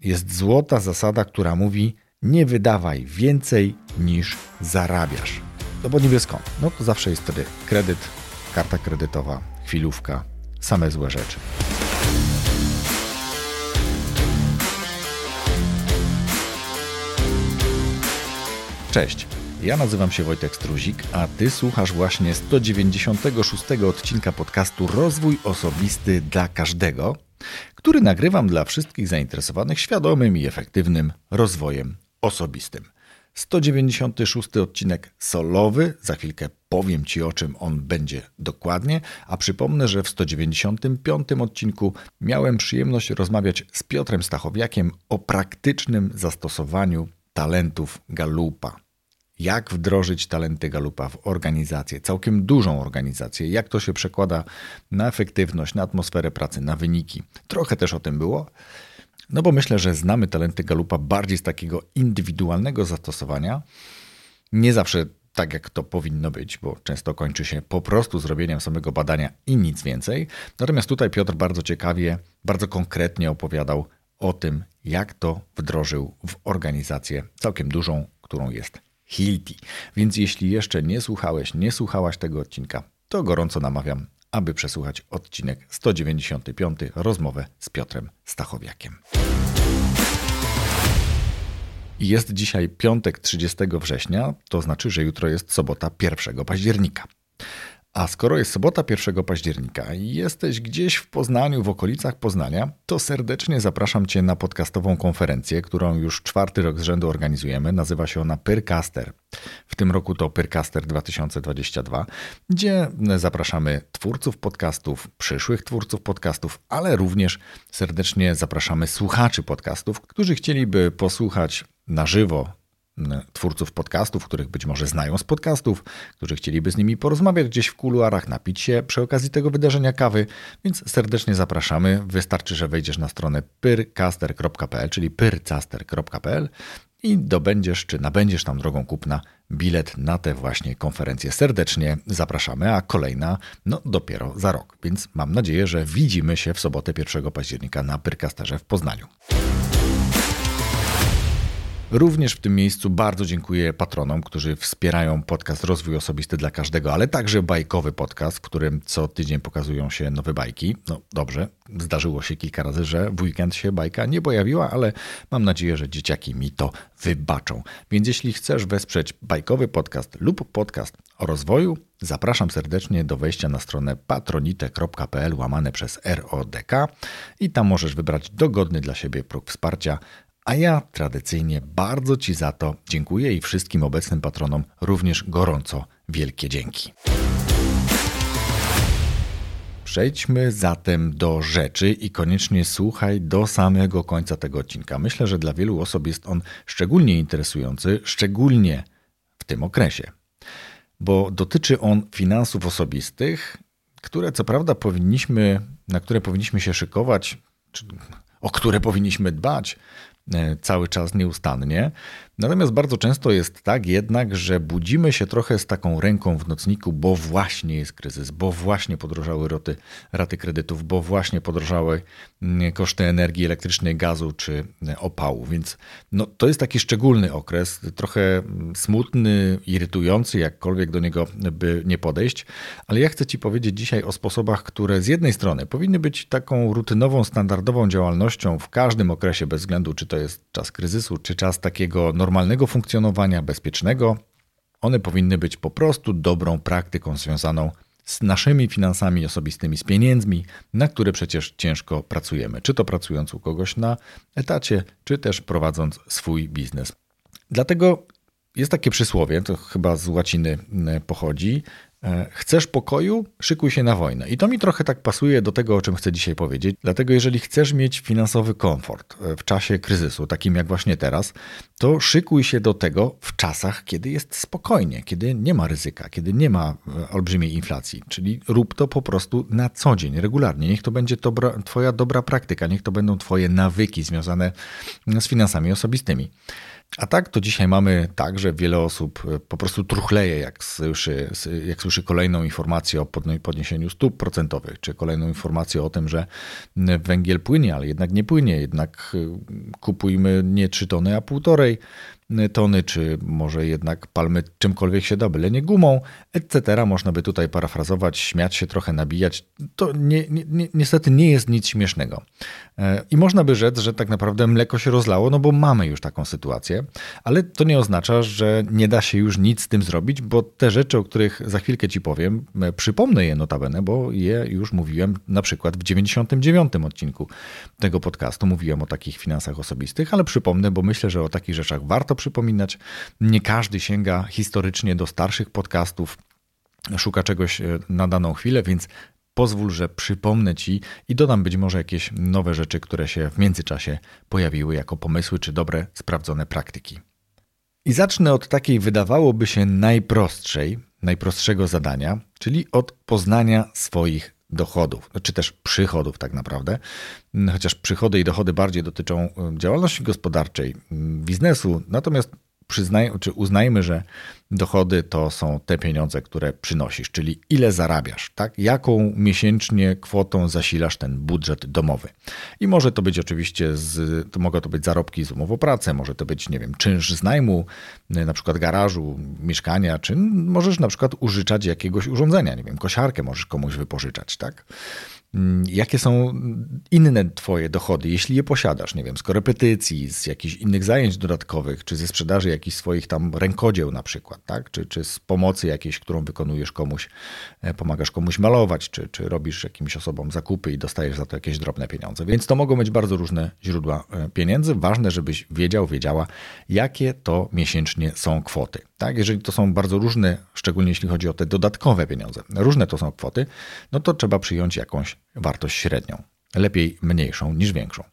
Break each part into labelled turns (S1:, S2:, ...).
S1: jest złota zasada, która mówi: nie wydawaj więcej niż zarabiasz. No bo niby skąd? No to zawsze jest wtedy kredyt, karta kredytowa, chwilówka, same złe rzeczy. Cześć, ja nazywam się Wojtek Struzik, a Ty słuchasz właśnie 196 odcinka podcastu Rozwój Osobisty dla Każdego, który nagrywam dla wszystkich zainteresowanych świadomym i efektywnym rozwojem osobistym. 196 odcinek solowy. Za chwilkę powiem Ci o czym on będzie dokładnie, a przypomnę, że w 195 odcinku miałem przyjemność rozmawiać z Piotrem Stachowiakiem o praktycznym zastosowaniu talentów Galupa. Jak wdrożyć talenty Galupa w organizację, całkiem dużą organizację, jak to się przekłada na efektywność, na atmosferę pracy, na wyniki. Trochę też o tym było. No bo myślę, że znamy talenty Galupa bardziej z takiego indywidualnego zastosowania. Nie zawsze tak, jak to powinno być, bo często kończy się po prostu zrobieniem samego badania i nic więcej. Natomiast tutaj Piotr bardzo ciekawie, bardzo konkretnie opowiadał o tym, jak to wdrożył w organizację całkiem dużą, którą jest Hilti. Więc jeśli jeszcze nie słuchałeś, nie słuchałaś tego odcinka, to gorąco namawiam, aby przesłuchać odcinek 195, rozmowę z Piotrem Stachowiakiem. Jest dzisiaj piątek 30 września, to znaczy, że jutro jest sobota 1 października. A skoro jest sobota 1 października i jesteś gdzieś w Poznaniu, w okolicach Poznania, to serdecznie zapraszam Cię na podcastową konferencję, którą już czwarty rok z rzędu organizujemy. Nazywa się ona Pyrcaster. W tym roku to Pyrcaster 2022, gdzie zapraszamy twórców podcastów, przyszłych twórców podcastów, ale również serdecznie zapraszamy słuchaczy podcastów, którzy chcieliby posłuchać na żywo twórców podcastów, których być może znają z podcastów, którzy chcieliby z nimi porozmawiać gdzieś w kuluarach, napić się przy okazji tego wydarzenia kawy, więc serdecznie zapraszamy. Wystarczy, że wejdziesz na stronę pyrcaster.pl, czyli pyrcaster.pl i dobędziesz czy nabędziesz tam drogą kupna bilet na tę właśnie konferencję. Serdecznie zapraszamy, a kolejna no dopiero za rok, więc mam nadzieję, że widzimy się w sobotę 1 października na Pyrcasterze w Poznaniu. Również w tym miejscu bardzo dziękuję patronom, którzy wspierają podcast Rozwój Osobisty dla Każdego, ale także bajkowy podcast, w którym co tydzień pokazują się nowe bajki. No dobrze, zdarzyło się kilka razy, że w weekend się bajka nie pojawiła, ale mam nadzieję, że dzieciaki mi to wybaczą. Więc jeśli chcesz wesprzeć bajkowy podcast lub podcast o rozwoju, zapraszam serdecznie do wejścia na stronę patronite.pl łamane przez RODK i tam możesz wybrać dogodny dla siebie próg wsparcia a ja tradycyjnie bardzo Ci za to dziękuję i wszystkim obecnym patronom również gorąco wielkie dzięki. Przejdźmy zatem do rzeczy i koniecznie słuchaj do samego końca tego odcinka. Myślę, że dla wielu osób jest on szczególnie interesujący, szczególnie w tym okresie, bo dotyczy on finansów osobistych, które co prawda powinniśmy, na które powinniśmy się szykować, czy o które powinniśmy dbać, cały czas nieustannie. Natomiast bardzo często jest tak jednak, że budzimy się trochę z taką ręką w nocniku, bo właśnie jest kryzys, bo właśnie podrożały roty, raty kredytów, bo właśnie podrożały mm, koszty energii elektrycznej, gazu czy e, opału. Więc no, to jest taki szczególny okres, trochę mm, smutny, irytujący, jakkolwiek do niego by nie podejść. Ale ja chcę Ci powiedzieć dzisiaj o sposobach, które z jednej strony powinny być taką rutynową, standardową działalnością w każdym okresie, bez względu czy to jest czas kryzysu, czy czas takiego normalnego funkcjonowania, bezpiecznego, one powinny być po prostu dobrą praktyką związaną z naszymi finansami osobistymi, z pieniędzmi, na które przecież ciężko pracujemy, czy to pracując u kogoś na etacie, czy też prowadząc swój biznes. Dlatego jest takie przysłowie, to chyba z łaciny e, pochodzi, chcesz pokoju? Szykuj się na wojnę. I to mi trochę tak pasuje do tego, o czym chcę dzisiaj powiedzieć. Dlatego, jeżeli chcesz mieć finansowy komfort e, w czasie kryzysu, takim jak właśnie teraz, to szykuj się do tego w czasach, kiedy jest spokojnie, kiedy nie ma ryzyka, kiedy nie ma e, olbrzymiej inflacji. Czyli rób to po prostu na co dzień, regularnie. Niech to będzie dobra, Twoja dobra praktyka, niech to będą Twoje nawyki związane z finansami osobistymi. A tak to dzisiaj mamy tak, że wiele osób e, po prostu truchleje, jak słyszy, jak słyszy kolejną informację o podniesieniu stóp procentowych, czy kolejną informację o tym, że węgiel płynie, ale jednak nie płynie, jednak e, kupujmy nie 3 tony, a półtorej tony, czy może jednak palmy czymkolwiek się da, byle nie gumą, etc. Można by tutaj parafrazować, śmiać się trochę, nabijać. To nie, nie, niestety nie jest nic śmiesznego. E, I można by rzec, że tak naprawdę mleko się rozlało, no bo mamy już taką sytuację, ale to nie oznacza, że nie da się już nic z tym zrobić, bo te rzeczy, o których za chwilkę Ci powiem, e, przypomnę je notabene, bo je już mówiłem na przykład w 99 odcinku tego podcastu. Mówiłem o takich finansach osobistych, ale przypomnę, bo myślę, że o takich rzeczach warto przypominać. Nie każdy sięga historycznie do starszych podcastów, szuka czegoś e, na daną chwilę, więc pozwól, że przypomnę Ci i dodam być może jakieś nowe rzeczy, które się w międzyczasie pojawiły jako pomysły czy dobre, sprawdzone praktyki. I zacznę od takiej wydawałoby się najprostszej, najprostszego zadania, czyli od poznania swoich dochodów, czy też przychodów tak naprawdę, chociaż przychody i dochody bardziej dotyczą e, działalności gospodarczej, biznesu, natomiast przyznaj, czy uznajmy, że dochody to są te pieniądze, które przynosisz, czyli ile zarabiasz, tak? Jaką miesięcznie kwotą zasilasz ten budżet domowy. I może to być oczywiście, z, to mogą to być zarobki z umowy o pracę, może to być, nie wiem, czynsz z najmu, na przykład garażu, mieszkania, czy możesz na przykład użyczać jakiegoś urządzenia, nie wiem, kosiarkę możesz komuś wypożyczać, tak? Mm, jakie są inne Twoje dochody, jeśli je posiadasz? Nie wiem, z korepetycji, z jakichś innych zajęć dodatkowych, czy ze sprzedaży jakichś swoich tam rękodzieł na przykład, tak? Czy, czy z pomocy jakiejś, którą wykonujesz komuś, e, pomagasz komuś malować, czy, czy robisz jakimś osobom zakupy i dostajesz za to jakieś drobne pieniądze. Więc to mogą być bardzo różne źródła e, pieniędzy. Ważne, żebyś wiedział, wiedziała, jakie to miesięcznie są kwoty. Tak? Jeżeli to są bardzo różne, szczególnie jeśli chodzi o te dodatkowe pieniądze, różne to są kwoty, no to trzeba przyjąć jakąś wartość średnią. Lepiej mniejszą niż większą.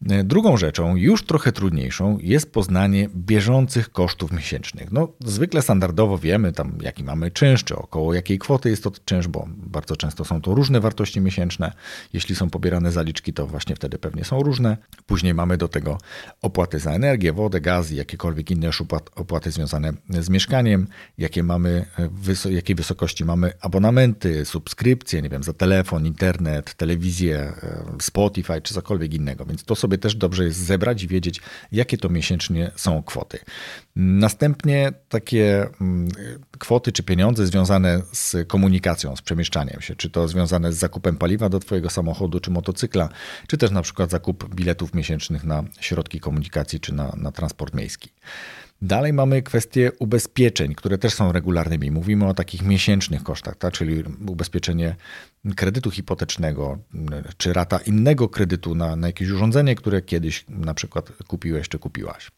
S1: Drugą rzeczą, już trochę trudniejszą, jest poznanie bieżących kosztów miesięcznych. No, zwykle standardowo wiemy tam, jaki mamy czynsz, czy około jakiej kwoty jest to czynsz, bo bardzo często są to różne wartości miesięczne. Jeśli są pobierane zaliczki, to właśnie wtedy pewnie są różne. Później mamy do tego opłaty za energię, wodę, gaz i jakiekolwiek inne opłaty związane z mieszkaniem, jakie mamy, jakiej wysokości mamy abonamenty, subskrypcje, nie wiem, za telefon, internet, telewizję, e, Spotify czy cokolwiek innego. Więc to są sobie też dobrze jest zebrać i wiedzieć, jakie to miesięcznie są kwoty. Następnie takie mm, kwoty czy pieniądze związane z komunikacją, z przemieszczaniem się, czy to związane z zakupem paliwa do Twojego samochodu czy motocykla, czy też na przykład zakup biletów miesięcznych na środki komunikacji czy na, na transport miejski. Dalej mamy kwestie ubezpieczeń, które też są regularnymi. Mówimy o takich miesięcznych kosztach, tak? czyli ubezpieczenie kredytu hipotecznego, czy rata innego kredytu na, na jakieś urządzenie, które kiedyś na przykład kupiłeś czy kupiłaś.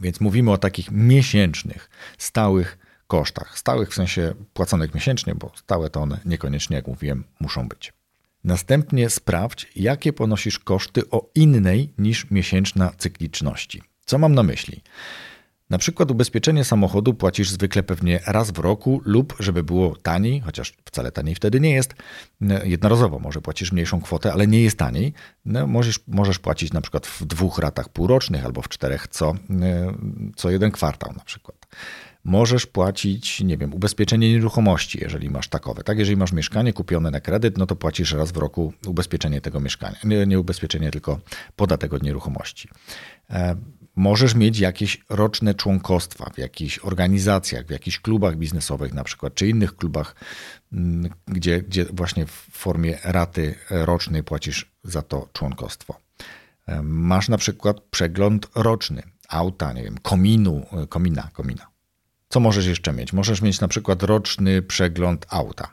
S1: Więc mówimy o takich miesięcznych, stałych kosztach. Stałych w sensie płaconych miesięcznie, bo stałe to one niekoniecznie, jak mówiłem, muszą być. Następnie sprawdź, jakie ponosisz koszty o innej niż miesięczna cykliczności. Co mam na myśli? Na przykład ubezpieczenie samochodu płacisz zwykle pewnie raz w roku lub żeby było taniej, chociaż wcale taniej wtedy nie jest, jednorazowo może płacisz mniejszą kwotę, ale nie jest taniej. No, możesz, możesz płacić na przykład w dwóch ratach półrocznych albo w czterech co, co jeden kwartał na przykład. Możesz płacić, nie wiem, ubezpieczenie nieruchomości, jeżeli masz takowe. Tak, jeżeli masz mieszkanie kupione na kredyt, no to płacisz raz w roku ubezpieczenie tego mieszkania. Nie, nie ubezpieczenie, tylko podatek od nieruchomości. E, Możesz mieć jakieś roczne członkostwa w jakichś organizacjach, w jakichś klubach biznesowych na przykład, czy innych klubach, mm, gdzie, gdzie właśnie w formie raty rocznej płacisz za to członkostwo. Masz na przykład przegląd roczny auta, nie wiem, kominu, komina, komina. Co możesz jeszcze mieć? Możesz mieć na przykład roczny przegląd auta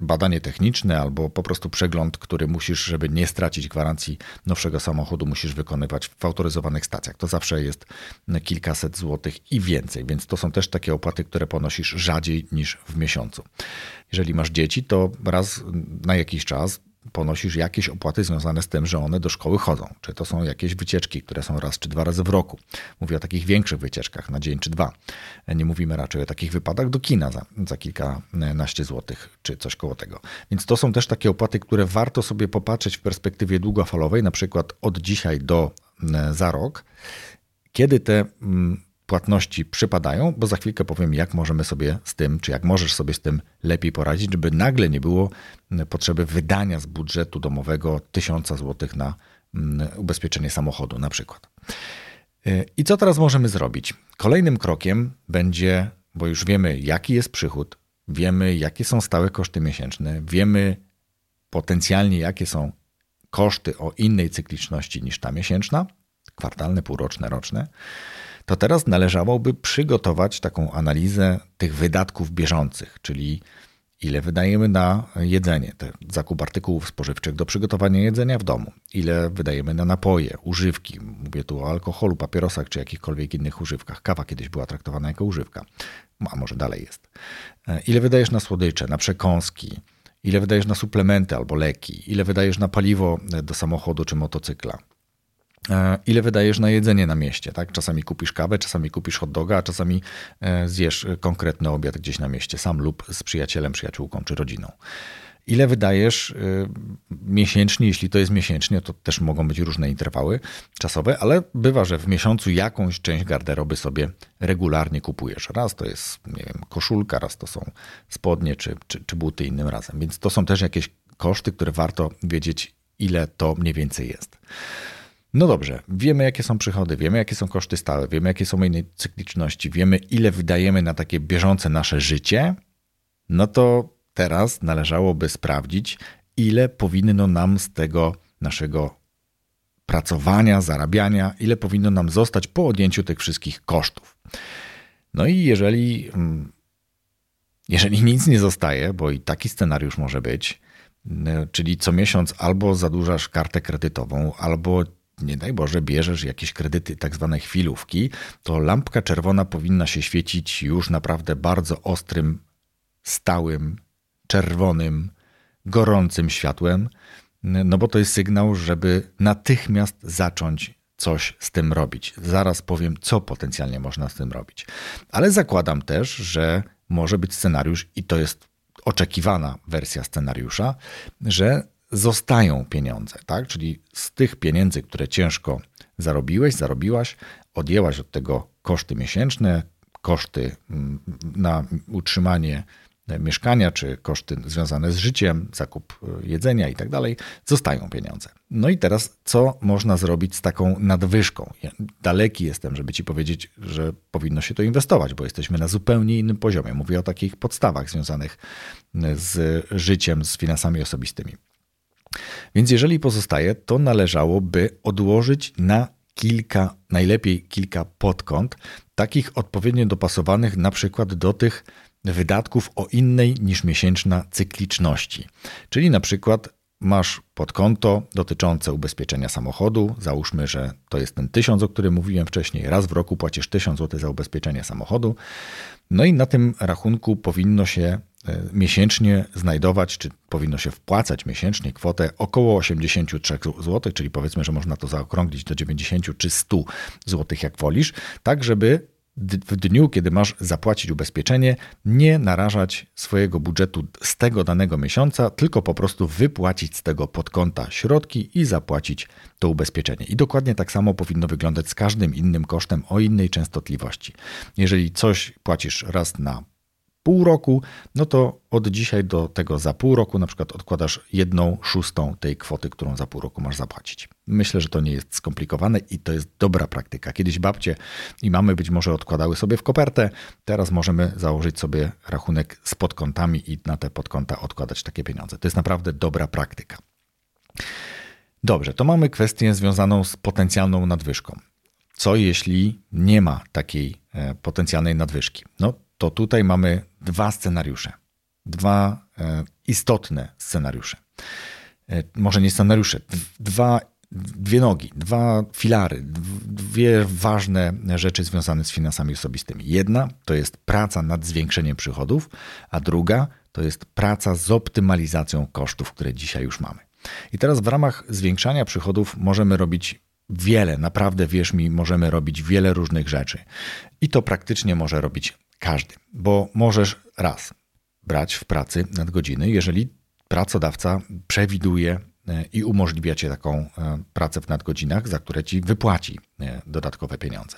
S1: badanie techniczne albo po prostu przegląd, który musisz, żeby nie stracić gwarancji nowszego samochodu, musisz wykonywać w autoryzowanych stacjach. To zawsze jest kilkaset złotych i więcej, więc to są też takie opłaty, które ponosisz rzadziej niż w miesiącu. Jeżeli masz dzieci, to raz na jakiś czas ponosisz jakieś opłaty związane z tym, że one do szkoły chodzą. Czy to są jakieś wycieczki, które są raz czy dwa razy w roku. Mówię o takich większych wycieczkach na dzień czy dwa. Nie mówimy raczej o takich wypadach do kina za, za kilkanaście złotych czy coś koło tego. Więc to są też takie opłaty, które warto sobie popatrzeć w perspektywie długofalowej, na przykład od dzisiaj do e, za rok kiedy te mm, płatności przypadają, bo za chwilkę powiem, jak możemy sobie z tym, czy jak możesz sobie z tym lepiej poradzić, żeby nagle nie było potrzeby wydania z budżetu domowego 1000 zł na mm, ubezpieczenie samochodu na przykład. Y, I co teraz możemy zrobić? Kolejnym krokiem będzie, bo już wiemy, jaki jest przychód, wiemy, jakie są stałe koszty miesięczne, wiemy potencjalnie, jakie są koszty o innej cykliczności niż ta miesięczna, kwartalne, półroczne, roczne, to teraz należałoby przygotować taką analizę tych wydatków bieżących, czyli ile wydajemy na jedzenie, zakup artykułów spożywczych do przygotowania jedzenia w domu, ile wydajemy na napoje, używki, mówię tu o alkoholu, papierosach czy jakichkolwiek innych używkach. Kawa kiedyś była traktowana jako używka, a może dalej jest. E, ile wydajesz na słodycze, na przekąski, ile wydajesz na suplementy albo leki, ile wydajesz na paliwo do samochodu czy motocykla. E, ile wydajesz na jedzenie na mieście, tak? Czasami kupisz kawę, czasami kupisz hot doga, a czasami e, zjesz konkretny obiad gdzieś na mieście, sam lub z przyjacielem, przyjaciółką czy rodziną. Ile wydajesz e, miesięcznie, jeśli to jest miesięcznie, to też mogą być różne interwały czasowe, ale bywa, że w miesiącu jakąś część garderoby sobie regularnie kupujesz. Raz to jest, nie wiem, koszulka, raz to są spodnie czy, czy, czy buty innym razem. Więc to są też jakieś koszty, które warto wiedzieć, ile to mniej więcej jest. No dobrze, wiemy jakie są przychody, wiemy jakie są koszty stałe, wiemy jakie są inne cykliczności, wiemy ile wydajemy na takie bieżące nasze życie, no to teraz należałoby sprawdzić, ile powinno nam z tego naszego pracowania, zarabiania, ile powinno nam zostać po odjęciu tych wszystkich kosztów. No i jeżeli, mm, jeżeli nic nie zostaje, bo i taki scenariusz może być, czyli co miesiąc albo zadłużasz kartę kredytową, albo nie daj Boże, bierzesz jakieś kredyty, tak zwane chwilówki, to lampka czerwona powinna się świecić już naprawdę bardzo ostrym, stałym, czerwonym, gorącym światłem, no bo to jest sygnał, żeby natychmiast zacząć coś z tym robić. Zaraz powiem, co potencjalnie można z tym robić. Ale zakładam też, że może być scenariusz, i to jest oczekiwana wersja scenariusza, że zostają pieniądze, tak? Czyli z tych pieniędzy, które ciężko zarobiłeś, zarobiłaś, odjęłaś od tego koszty miesięczne, koszty mm, na utrzymanie mieszkania, czy koszty związane z życiem, zakup e, jedzenia i tak dalej, zostają pieniądze. No i teraz, co można zrobić z taką nadwyżką? Ja daleki jestem, żeby ci powiedzieć, że powinno się to inwestować, bo jesteśmy na zupełnie innym poziomie. Mówię o takich podstawach związanych z życiem, z finansami osobistymi. Więc jeżeli pozostaje, to należałoby odłożyć na kilka, najlepiej kilka podkąt, takich odpowiednio dopasowanych na przykład do tych wydatków o innej niż miesięczna cykliczności. Czyli na przykład masz podkonto dotyczące ubezpieczenia samochodu. Załóżmy, że to jest ten tysiąc, o którym mówiłem wcześniej. Raz w roku płacisz 1000 zł za ubezpieczenie samochodu. No i na tym rachunku powinno się miesięcznie znajdować, czy powinno się wpłacać miesięcznie kwotę około 83 zł, czyli powiedzmy, że można to zaokrąglić do 90 czy 100 zł, jak wolisz, tak żeby w dniu, kiedy masz zapłacić ubezpieczenie, nie narażać swojego budżetu z tego danego miesiąca, tylko po prostu wypłacić z tego podkonta środki i zapłacić to ubezpieczenie. I dokładnie tak samo powinno wyglądać z każdym innym kosztem o innej częstotliwości. Jeżeli coś płacisz raz na pół roku, no to od dzisiaj do tego za pół roku na przykład odkładasz jedną szóstą tej kwoty, którą za pół roku masz zapłacić. Myślę, że to nie jest skomplikowane i to jest dobra praktyka. Kiedyś babcie i mamy być może odkładały sobie w kopertę, teraz możemy założyć sobie rachunek z podkontami i na te podkonta odkładać takie pieniądze. To jest naprawdę dobra praktyka. Dobrze, to mamy kwestię związaną z potencjalną nadwyżką. Co jeśli nie ma takiej e, potencjalnej nadwyżki? No to tutaj mamy dwa scenariusze. Dwa e, istotne scenariusze. E, może nie scenariusze, dwa, dwie nogi, dwa filary, dwie ważne rzeczy związane z finansami osobistymi. Jedna to jest praca nad zwiększeniem przychodów, a druga to jest praca z optymalizacją kosztów, które dzisiaj już mamy. I teraz w ramach zwiększania przychodów możemy robić wiele, naprawdę wierz mi, możemy robić wiele różnych rzeczy. I to praktycznie może robić każdy, bo możesz raz brać w pracy nadgodziny, jeżeli pracodawca przewiduje e, i umożliwia ci taką e, pracę w nadgodzinach, za które ci wypłaci dodatkowe pieniądze.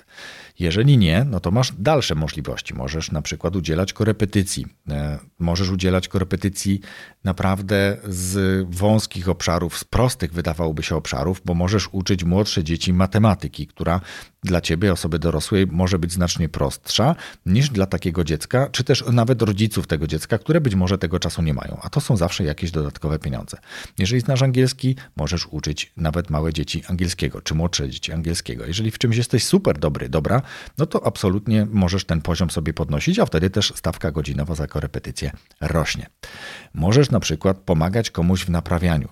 S1: Jeżeli nie, no to masz dalsze możliwości. Możesz na przykład udzielać korepetycji. E, możesz udzielać korepetycji naprawdę z wąskich obszarów, z prostych wydawałoby się obszarów, bo możesz uczyć młodsze dzieci matematyki, która dla ciebie, osoby dorosłej, może być znacznie prostsza niż dla takiego dziecka, czy też nawet rodziców tego dziecka, które być może tego czasu nie mają. A to są zawsze jakieś dodatkowe pieniądze. Jeżeli znasz angielski, możesz uczyć nawet małe dzieci angielskiego, czy młodsze dzieci angielskiego. Jeżeli w czymś jesteś super dobry, dobra, no to absolutnie możesz ten poziom sobie podnosić, a wtedy też stawka godzinowa za korepetycję rośnie. Możesz na przykład pomagać komuś w naprawianiu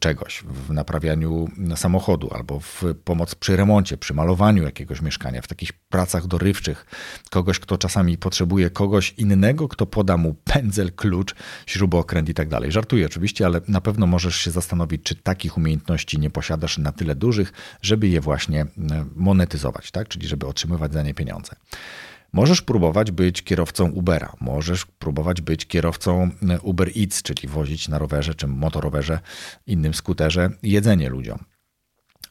S1: czegoś, w naprawianiu samochodu albo w pomoc przy remoncie, przy malowaniu jakiegoś mieszkania, w takich pracach dorywczych, kogoś, kto czasami potrzebuje kogoś innego, kto poda mu pędzel, klucz, śrubokręt i tak dalej. Żartuję oczywiście, ale na pewno możesz się zastanowić, czy takich umiejętności nie posiadasz na tyle dużych, żeby je właśnie monetyzować, tak? czyli żeby otrzymywać za nie pieniądze. Możesz próbować być kierowcą Ubera, możesz próbować być kierowcą Uber Eats, czyli wozić na rowerze czy motorowerze, innym skuterze jedzenie ludziom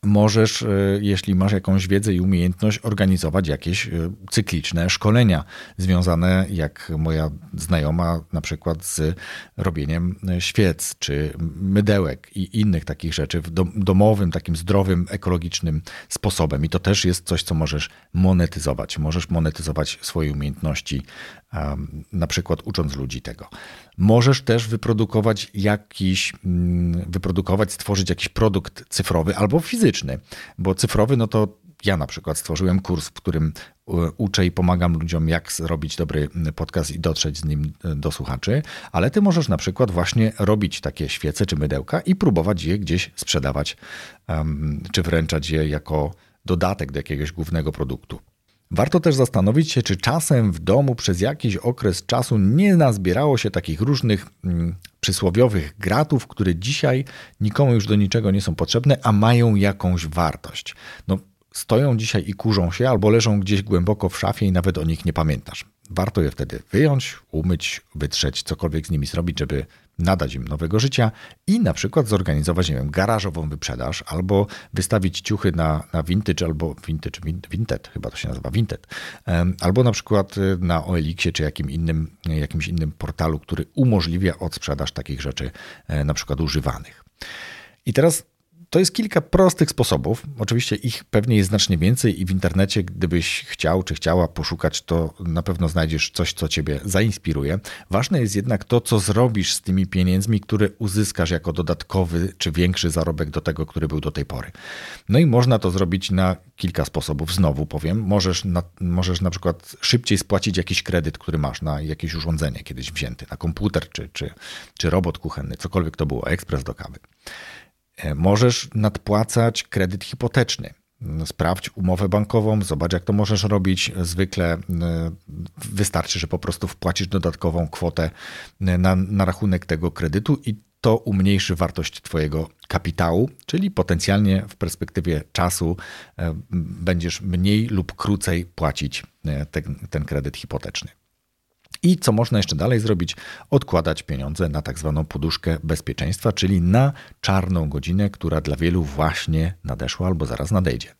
S1: możesz, e, jeśli masz jakąś wiedzę i umiejętność, organizować jakieś e, cykliczne szkolenia związane, jak moja znajoma, na przykład z robieniem e, świec czy mydełek i innych takich rzeczy w domowym, takim zdrowym, ekologicznym sposobem. I to też jest coś, co możesz monetyzować. Możesz monetyzować swoje umiejętności na przykład ucząc ludzi tego. Możesz też wyprodukować jakiś, mm, wyprodukować, stworzyć jakiś produkt cyfrowy albo fizyczny, bo cyfrowy, no to ja na przykład stworzyłem kurs, w którym e, uczę i pomagam ludziom, jak zrobić dobry podcast i dotrzeć z nim e, do słuchaczy, ale ty możesz na przykład właśnie robić takie świece czy mydełka i próbować je gdzieś sprzedawać, czy wręczać je jako dodatek do jakiegoś głównego produktu. Warto też zastanowić się, czy czasem w domu przez jakiś okres czasu nie nazbierało się takich różnych mm, przysłowiowych gratów, które dzisiaj nikomu już do niczego nie są potrzebne, a mają jakąś wartość. No, stoją dzisiaj i kurzą się, albo leżą gdzieś głęboko w szafie i nawet o nich nie pamiętasz. Warto je wtedy wyjąć, umyć, wytrzeć, cokolwiek z nimi zrobić, żeby nadać im nowego życia i na przykład zorganizować, nie wiem, garażową wyprzedaż albo wystawić ciuchy na, na vintage albo vintage, vinted, chyba to się nazywa vinted, albo na przykład y, na OLX-ie czy jakim innym, jakimś innym portalu, który umożliwia odsprzedaż takich rzeczy, e, na przykład używanych. I teraz to jest kilka prostych sposobów. Oczywiście ich pewnie jest znacznie więcej i w internecie, gdybyś chciał czy chciała poszukać, to na pewno znajdziesz coś, co ciebie zainspiruje. Ważne jest jednak to, co zrobisz z tymi pieniędzmi, które uzyskasz jako dodatkowy czy większy zarobek do tego, który był do tej pory. No i można to zrobić na kilka sposobów. Znowu powiem, możesz na, możesz na przykład szybciej spłacić jakiś kredyt, który masz na jakieś urządzenie kiedyś wzięty, na komputer czy, czy, czy robot kuchenny, cokolwiek to było, ekspres do kawy. E, możesz nadpłacać kredyt hipoteczny. Sprawdź umowę bankową, zobacz jak to możesz robić. Zwykle e, wystarczy, że po prostu wpłacisz dodatkową kwotę e, na, na rachunek tego kredytu i to umniejszy wartość Twojego kapitału, czyli potencjalnie w perspektywie czasu będziesz mniej lub krócej płacić ten, ten kredyt hipoteczny. I co można jeszcze dalej zrobić? Odkładać pieniądze na tak zwaną poduszkę bezpieczeństwa, czyli na czarną godzinę, która dla wielu właśnie nadeszła albo zaraz nadejdzie.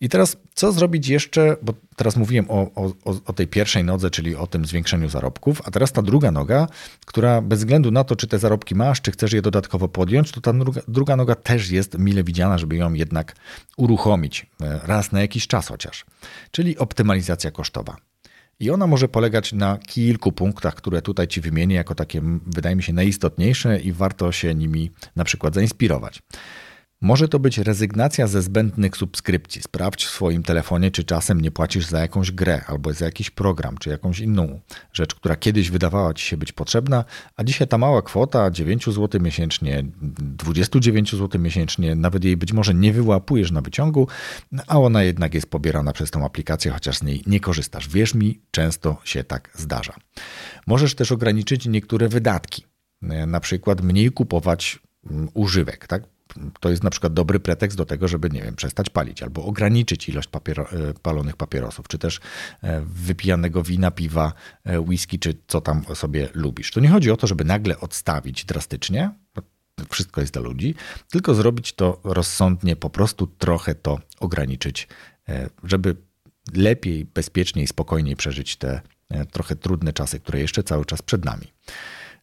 S1: I teraz co zrobić jeszcze, bo teraz mówiłem o, o, o, tej pierwszej nodze, czyli o tym zwiększeniu zarobków, a teraz ta druga noga, która bez względu na to, czy te zarobki masz, czy chcesz je dodatkowo podjąć, to ta druga, druga noga też jest mile widziana, żeby ją jednak uruchomić e, raz na jakiś czas chociaż, czyli optymalizacja kosztowa. I ona może polegać na kilku punktach, które tutaj Ci wymienię jako takie, wydaje mi się, najistotniejsze i warto się nimi na przykład zainspirować. Może to być rezygnacja ze zbędnych subskrypcji. Sprawdź w swoim telefonie, czy czasem nie płacisz za jakąś grę albo za jakiś program, czy jakąś inną rzecz, która kiedyś wydawała ci się być potrzebna, a dzisiaj ta mała kwota 9 zł miesięcznie, 29 zł miesięcznie, nawet jej być może nie wyłapujesz na wyciągu, a ona jednak jest pobierana przez tą aplikację, chociaż z niej nie korzystasz. Wierz mi, często się tak zdarza. Możesz też ograniczyć niektóre wydatki, na przykład mniej kupować mm, używek, tak? To jest na przykład dobry pretekst do tego, żeby, nie wiem, przestać palić albo ograniczyć ilość papiero, e, palonych papierosów, czy też e, wypijanego wina, piwa, e, whisky, czy co tam sobie lubisz. To nie chodzi o to, żeby nagle odstawić drastycznie, wszystko jest dla ludzi, tylko zrobić to rozsądnie, po prostu trochę to ograniczyć, żeby lepiej, bezpieczniej, spokojniej przeżyć te trochę trudne czasy, które jeszcze cały czas przed nami.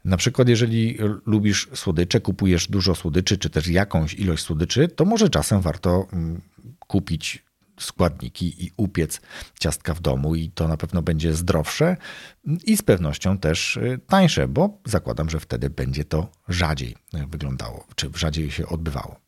S1: Na przykład, jeżeli lubisz słodycze, kupujesz dużo słodyczy, czy też jakąś ilość słodyczy, to może czasem warto mm, kupić składniki i upiec ciastka w domu, i to na pewno będzie zdrowsze i z pewnością też y, tańsze, bo zakładam, że wtedy będzie to rzadziej wyglądało, czy rzadziej się odbywało.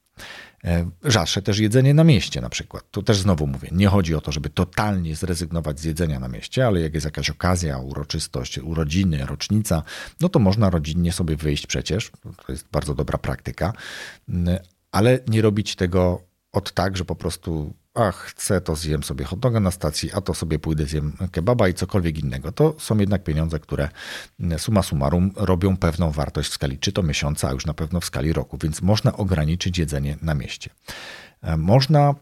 S1: E, rzadsze też jedzenie na mieście na przykład. Tu też znowu mówię, nie chodzi o to, żeby totalnie zrezygnować z jedzenia na mieście, ale jak jest jakaś okazja, uroczystość, urodziny, rocznica, no to można rodzinnie sobie wyjść przecież. To jest bardzo dobra praktyka, ale nie robić tego od tak, że po prostu ach, chcę, to zjem sobie hot doga na stacji, a to sobie pójdę zjem kebaba i cokolwiek innego. To są jednak pieniądze, które suma summarum robią pewną wartość w skali czy to miesiąca, a już na pewno w skali roku, więc można ograniczyć jedzenie na mieście. E, można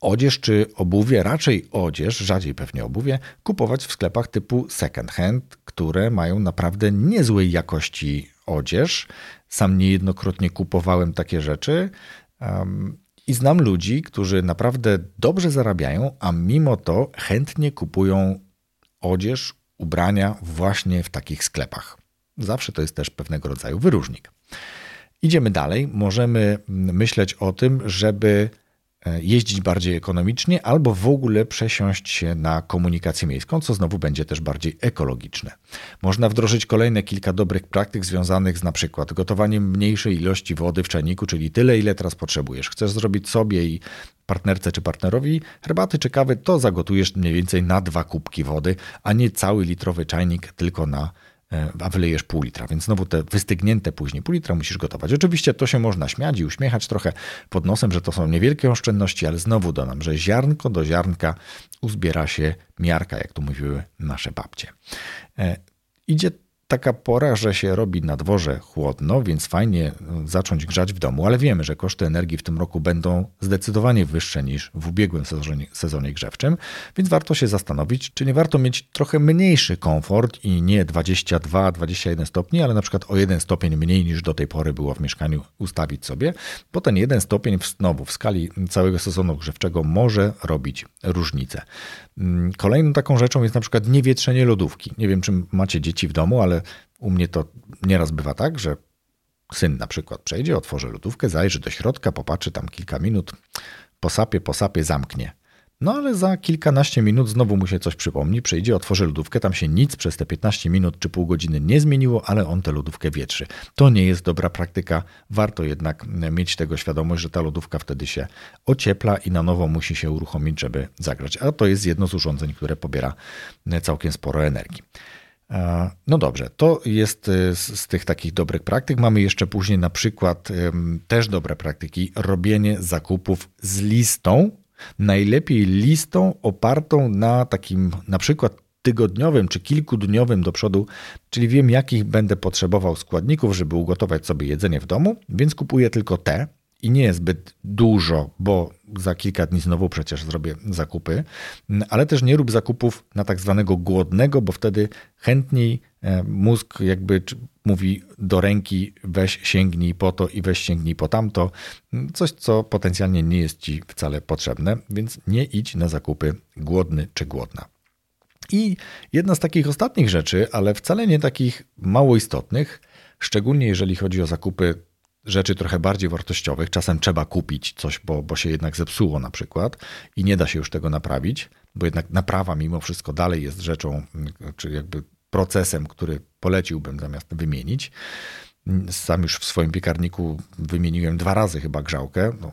S1: odzież czy obuwie, raczej odzież, rzadziej pewnie obuwie, kupować w sklepach typu second hand, które mają naprawdę niezłej jakości odzież. Sam niejednokrotnie kupowałem takie rzeczy. I znam ludzi, którzy naprawdę dobrze zarabiają, a mimo to chętnie kupują odzież, ubrania właśnie w takich sklepach. Zawsze to jest też pewnego rodzaju wyróżnik. Idziemy dalej. Możemy myśleć o tym, żeby jeździć bardziej ekonomicznie albo w ogóle przesiąść się na komunikację miejską, co znowu będzie też bardziej ekologiczne. Można wdrożyć kolejne kilka dobrych praktyk związanych z na przykład gotowaniem mniejszej ilości wody w czajniku, czyli tyle, ile teraz potrzebujesz. Chcesz zrobić sobie i partnerce czy partnerowi herbaty czy kawy, to zagotujesz mniej więcej na dwa kubki wody, a nie cały litrowy czajnik tylko na E, a wylejesz pół litra, więc znowu te wystygnięte później pół litra musisz gotować. Oczywiście to się można śmiać i uśmiechać trochę pod nosem, że to są niewielkie oszczędności, ale znowu dodam, że ziarnko do ziarnka uzbiera się miarka, jak tu mówiły nasze babcie. E, idzie taka pora, że się robi na dworze chłodno, więc fajnie e, zacząć grzać w domu, ale wiemy, że koszty energii w tym roku będą zdecydowanie wyższe niż w ubiegłym sezonie, sezonie grzewczym, więc warto się zastanowić, czy nie warto mieć trochę mniejszy komfort i nie 22-21 stopni, ale na przykład o 1 stopień mniej niż do tej pory było w mieszkaniu ustawić sobie, bo ten 1 stopień znowu w skali całego sezonu grzewczego może robić różnicę. Mm, kolejną taką rzeczą jest na przykład niewietrzenie lodówki. Nie wiem, czy macie dzieci w domu, ale u mnie to nieraz bywa tak, że syn na przykład przejdzie, otworzy lodówkę, zajrzy do środka, popatrzy tam kilka minut, posapie, posapie, zamknie. No ale za kilkanaście minut znowu mu się coś przypomni, przyjdzie, otworzy lodówkę, tam się nic przez te 15 minut czy pół godziny nie zmieniło, ale on tę lodówkę wietrzy. To nie jest dobra praktyka, warto jednak mieć tego świadomość, że ta lodówka wtedy się ociepla i na nowo musi się uruchomić, żeby zagrać. A to jest jedno z urządzeń, które pobiera całkiem sporo energii. No dobrze, to jest z, tych takich dobrych praktyk. Mamy jeszcze później na przykład też dobre praktyki robienie zakupów z listą Najlepiej listą opartą na takim na przykład tygodniowym czy kilkudniowym do przodu, czyli wiem jakich będę potrzebował składników, żeby ugotować sobie jedzenie w domu, więc kupuję tylko te i nie zbyt dużo, bo za kilka dni znowu przecież zrobię zakupy, ale też nie rób zakupów na tak zwanego głodnego, bo wtedy chętniej mózg jakby mówi do ręki weź sięgnij po to i weź sięgnij po tamto, coś co potencjalnie nie jest ci wcale potrzebne, więc nie idź na zakupy głodny czy głodna. I jedna z takich ostatnich rzeczy, ale wcale nie takich mało istotnych, szczególnie jeżeli chodzi o zakupy rzeczy trochę bardziej wartościowych. Czasem trzeba kupić coś, bo, bo się jednak zepsuło na przykład i nie da się już tego naprawić, bo jednak naprawa mimo wszystko dalej jest rzeczą, czy jakby procesem, który poleciłbym zamiast wymienić. Sam już w swoim piekarniku wymieniłem dwa razy chyba grzałkę. No,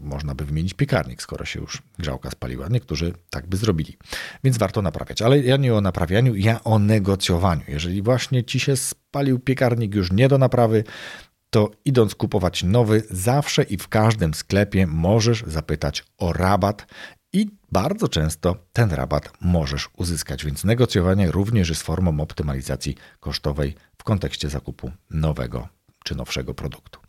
S1: można by wymienić piekarnik, skoro się już grzałka spaliła. Niektórzy tak by zrobili. Więc warto naprawiać. Ale ja nie o naprawianiu, ja o negocjowaniu. Jeżeli właśnie ci się spalił piekarnik już nie do naprawy, to idąc kupować nowy, zawsze i w każdym sklepie możesz zapytać o rabat i bardzo często ten rabat możesz uzyskać, więc negocjowanie również jest formą optymalizacji kosztowej w kontekście zakupu nowego czy nowszego produktu.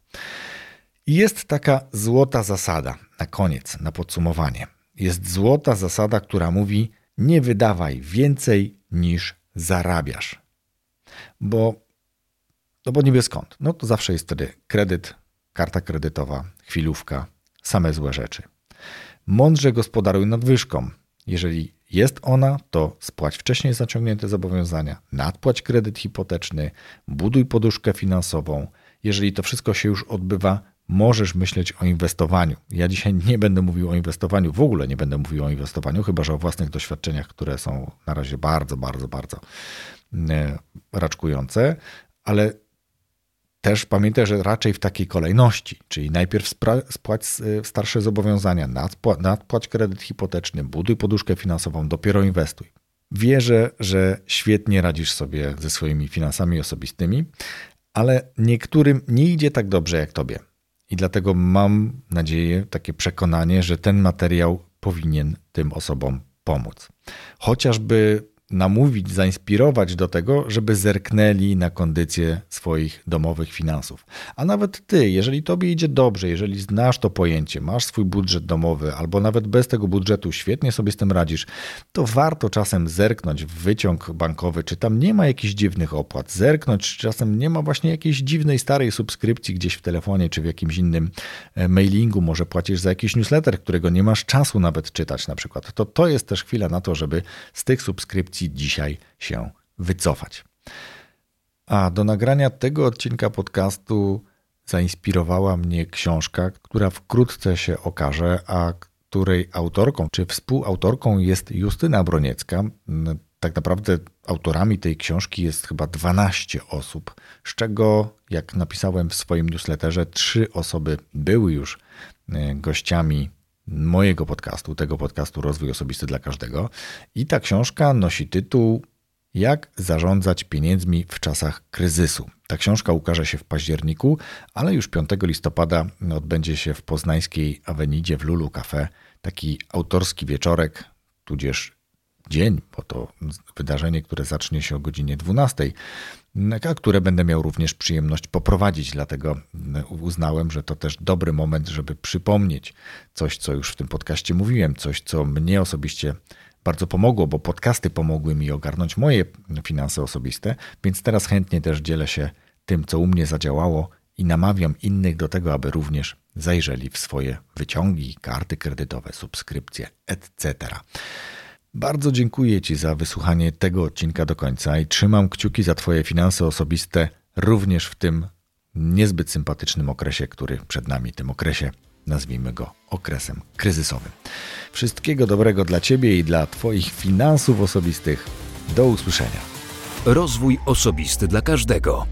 S1: Jest taka złota zasada na koniec, na podsumowanie. Jest złota zasada, która mówi: nie wydawaj więcej niż zarabiasz. Bo No bo niby skąd? No to zawsze jest wtedy kredyt, karta kredytowa, chwilówka, same złe rzeczy. Mądrze gospodaruj nadwyżką. Jeżeli jest ona, to spłać wcześniej zaciągnięte zobowiązania, nadpłać kredyt hipoteczny, buduj poduszkę finansową. Jeżeli to wszystko się już odbywa, możesz myśleć o inwestowaniu. Ja dzisiaj nie będę mówił o inwestowaniu, w ogóle nie będę mówił o inwestowaniu, chyba że o własnych doświadczeniach, które są na razie bardzo, bardzo, bardzo e, raczkujące, ale też pamiętaj, że raczej w takiej kolejności, czyli najpierw spłać e, starsze zobowiązania, nadpłać, nadpłać kredyt hipoteczny, buduj poduszkę finansową, dopiero inwestuj. Wierzę, że świetnie radzisz sobie ze swoimi finansami osobistymi, ale niektórym nie idzie tak dobrze jak tobie. I dlatego mam nadzieję, takie przekonanie, że ten materiał powinien tym osobom pomóc. Chociażby namówić, zainspirować do tego, żeby zerknęli na kondycję swoich domowych finansów. A nawet ty, jeżeli tobie idzie dobrze, jeżeli znasz to pojęcie, masz swój budżet domowy, albo nawet bez tego budżetu świetnie sobie z tym radzisz, to warto czasem zerknąć w wyciąg bankowy, czy tam nie ma jakichś dziwnych opłat, zerknąć, czy czasem nie ma właśnie jakiejś dziwnej starej subskrypcji gdzieś w telefonie, czy w jakimś innym e, mailingu, może płacisz za jakiś newsletter, którego nie masz czasu nawet czytać na przykład. To to jest też chwila na to, żeby z tych subskrypcji dzisiaj się wycofać. A do nagrania tego odcinka podcastu zainspirowała mnie książka, która wkrótce się okaże, a której autorką czy współautorką jest Justyna Broniecka. Tak naprawdę autorami tej książki jest chyba 12 osób, z czego, jak napisałem w swoim newsletterze, trzy osoby były już e, gościami mojego podcastu, tego podcastu Rozwój Osobisty dla Każdego. I ta książka nosi tytuł Jak zarządzać pieniędzmi w czasach kryzysu. Ta książka ukaże się w październiku, ale już 5 listopada odbędzie się w poznańskiej Awenidzie w Lulu Cafe taki autorski wieczorek, tudzież dzień, bo to wydarzenie, które zacznie się o godzinie 12, a które będę miał również przyjemność poprowadzić. Dlatego uznałem, że to też dobry moment, żeby przypomnieć coś, co już w tym podcaście mówiłem, coś, co mnie osobiście bardzo pomogło, bo podcasty pomogły mi ogarnąć moje finanse osobiste, więc teraz chętnie też dzielę się tym, co u mnie zadziałało i namawiam innych do tego, aby również zajrzeli w swoje wyciągi, karty kredytowe, subskrypcje, etc. Bardzo dziękuję Ci za wysłuchanie tego odcinka do końca i trzymam kciuki za Twoje finanse osobiste również w tym niezbyt sympatycznym okresie, który przed nami, tym okresie, nazwijmy go okresem kryzysowym. Wszystkiego dobrego dla Ciebie i dla Twoich finansów osobistych. Do usłyszenia.
S2: Rozwój osobisty dla każdego.